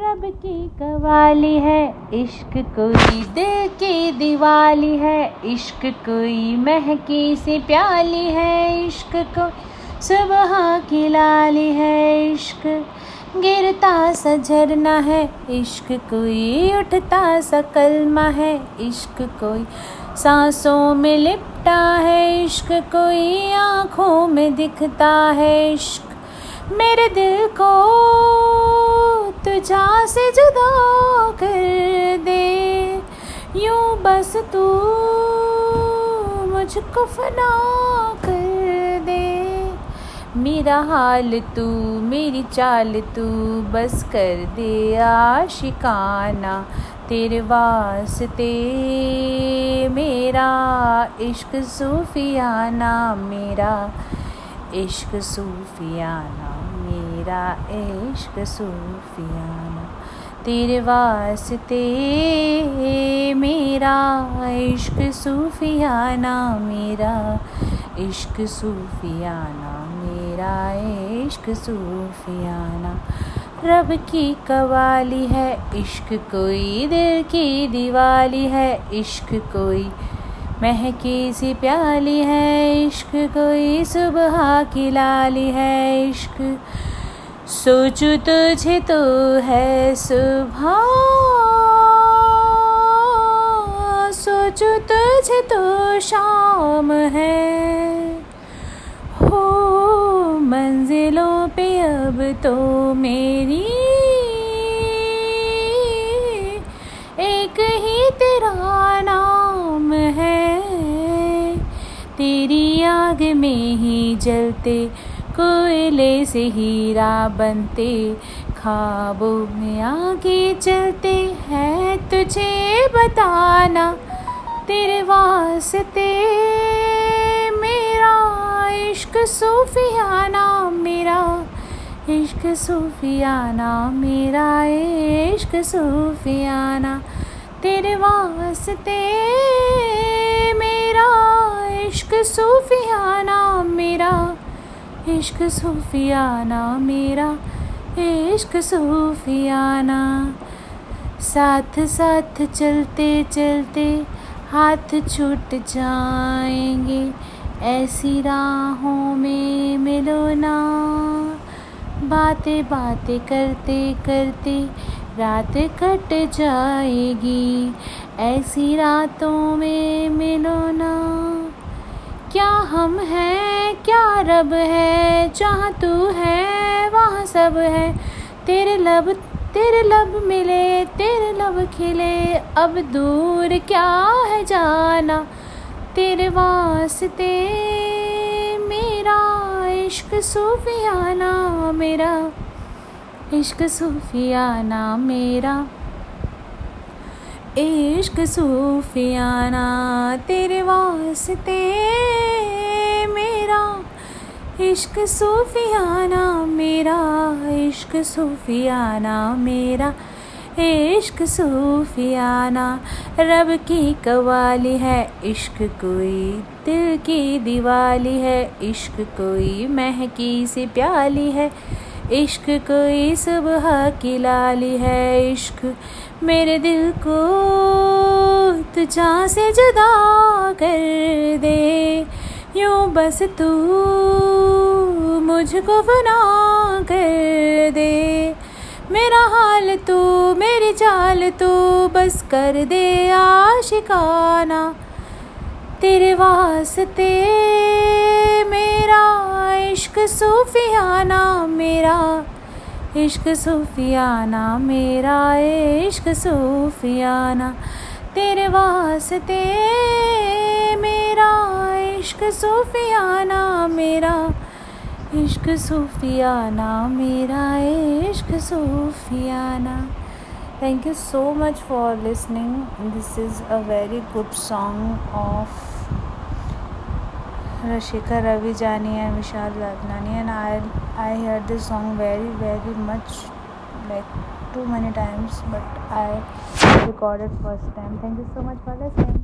रब की कवाली है। इश्क कोई दिल की दिवाली है। इश्क कोई महकी सी प्याली है। इश्क को सुबह की लाली है। इश्क गिरता सा झरना है। इश्क कोई उठता सा कलमा है। इश्क कोई सांसों में लिपटा है। इश्क कोई आँखों में दिखता है। इश्क मेरे दिल को तुझा से जुदा कर दे। यूँ बस तू मुझको फना कर दे। मेरा हाल तू, मेरी चाल तू, बस कर दे आशिकाना। तेरे वास्ते मेरा इश्क सूफियाना, मेरा इश्क सूफियाना। मेरा इश्क सूफियाना तेरे वास्ते मेरा इश्क सूफियाना मेरा इश्क सूफियाना मेरा इश्क सूफियाना रब की कवाली है, इश्क कोई दिल की दिवाली है, इश्क कोई महकी सी प्याली है, इश्क कोई सुबह की लाली है, इश्क सोचू तुझे तो है सुबह। सोचू तुझे तो शाम है। हो मंजिलों पे अब तो मेरी। एक ही तेरा नाम है। तेरी आग में ही जलते कोयले से हीरा बनते, खाबों में आगे चलते हैं तुझे बताना, तेरे वास्ते मेरा इश्क सूफियाना, मेरा इश्क सूफियाना, मेरा इश्क सूफियाना, तेरे वास्ते मेरा इश्क सूफियाना, मेरा इश्क सूफियाना मेरा, इश्क सूफियाना साथ साथ चलते चलते हाथ छूट जाएँगे, ऐसी राहों में मिलो ना। बातें बातें करते करते रात कट जाएगी, ऐसी रातों में मिलो ना। क्या हम हैं रब है, जहाँ तू है, वहाँ सब है। तेरे लब तेरे लब मिले, तेरे लब खिले। अब दूर क्या है जाना? तेरे वास्ते मेरा इश्क सूफियाना मेरा। इश्क सूफियाना मेरा। इश्क सूफियाना तेरे वास्ते मेरा। इश्क सूफियाना मेरा, इश्क सूफियाना मेरा, इश्क सूफियाना रब की कवाली है, इश्क कोई दिल की दिवाली है, इश्क कोई महकी सी प्याली है, इश्क कोई सुबह की लाली है, इश्क मेरे दिल को तुझा से जुदा कर दे। यूँ बस तू मुझको फना कर दे। मेरा हाल तू, मेरी चाल तू, बस कर दे आशिकाना। तेरे वास्ते मेरा इश्क सूफियाना, मेरा इश्क सूफियाना, मेरा इश्क सूफियाना। तेरे वास्ते मेरा इश्क सूफियाना मेरा, इश्क सूफियाना मेरा, इश्क सूफियाना thank you so much for listening this is a very good song of Rashika Ravi Jani and Vishal Lagnani and I I hear this song very very much like too many times but I recorded first time thank you so much for this